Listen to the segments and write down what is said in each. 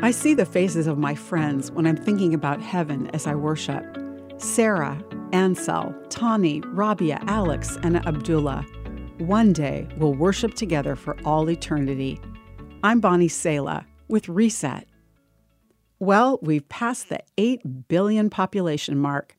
I see the faces of my friends when I'm thinking about heaven as I worship. Sarah, Ansel, Tani, Rabia, Alex, and Abdullah. One day we'll worship together for all eternity. I'm Bonnie Sala with Reset. Well, we've passed the 8 billion population mark.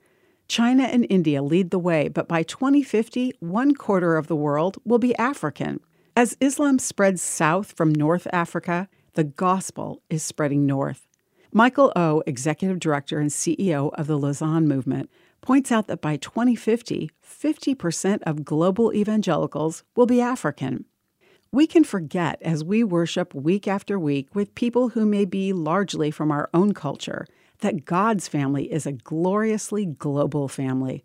China and India lead the way, but by 2050, one quarter of the world will be African. As Islam spreads south from North Africa, the gospel is spreading north. Michael O, executive director and CEO of the Lausanne Movement, points out that by 2050, 50% of global evangelicals will be African. We can forget as we worship week after week with people who may be largely from our own culture that God's family is a gloriously global family.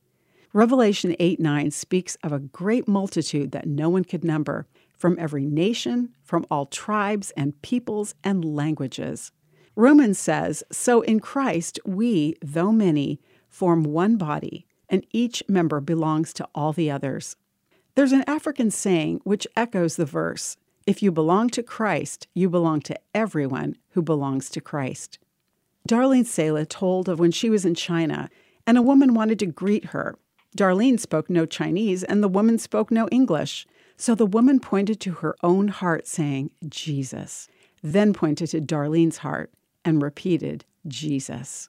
Revelation 8 9 speaks of a great multitude that no one could number, from every nation, from all tribes and peoples and languages. Romans says, So in Christ we, though many, form one body, and each member belongs to all the others. There's an African saying which echoes the verse If you belong to Christ, you belong to everyone who belongs to Christ. Darlene Sala told of when she was in China and a woman wanted to greet her. Darlene spoke no Chinese and the woman spoke no English. So the woman pointed to her own heart, saying, Jesus, then pointed to Darlene's heart and repeated, Jesus.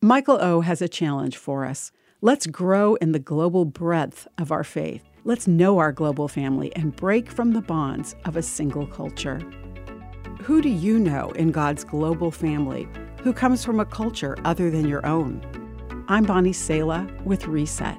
Michael O has a challenge for us. Let's grow in the global breadth of our faith. Let's know our global family and break from the bonds of a single culture. Who do you know in God's global family who comes from a culture other than your own? I'm Bonnie Sala with Reset.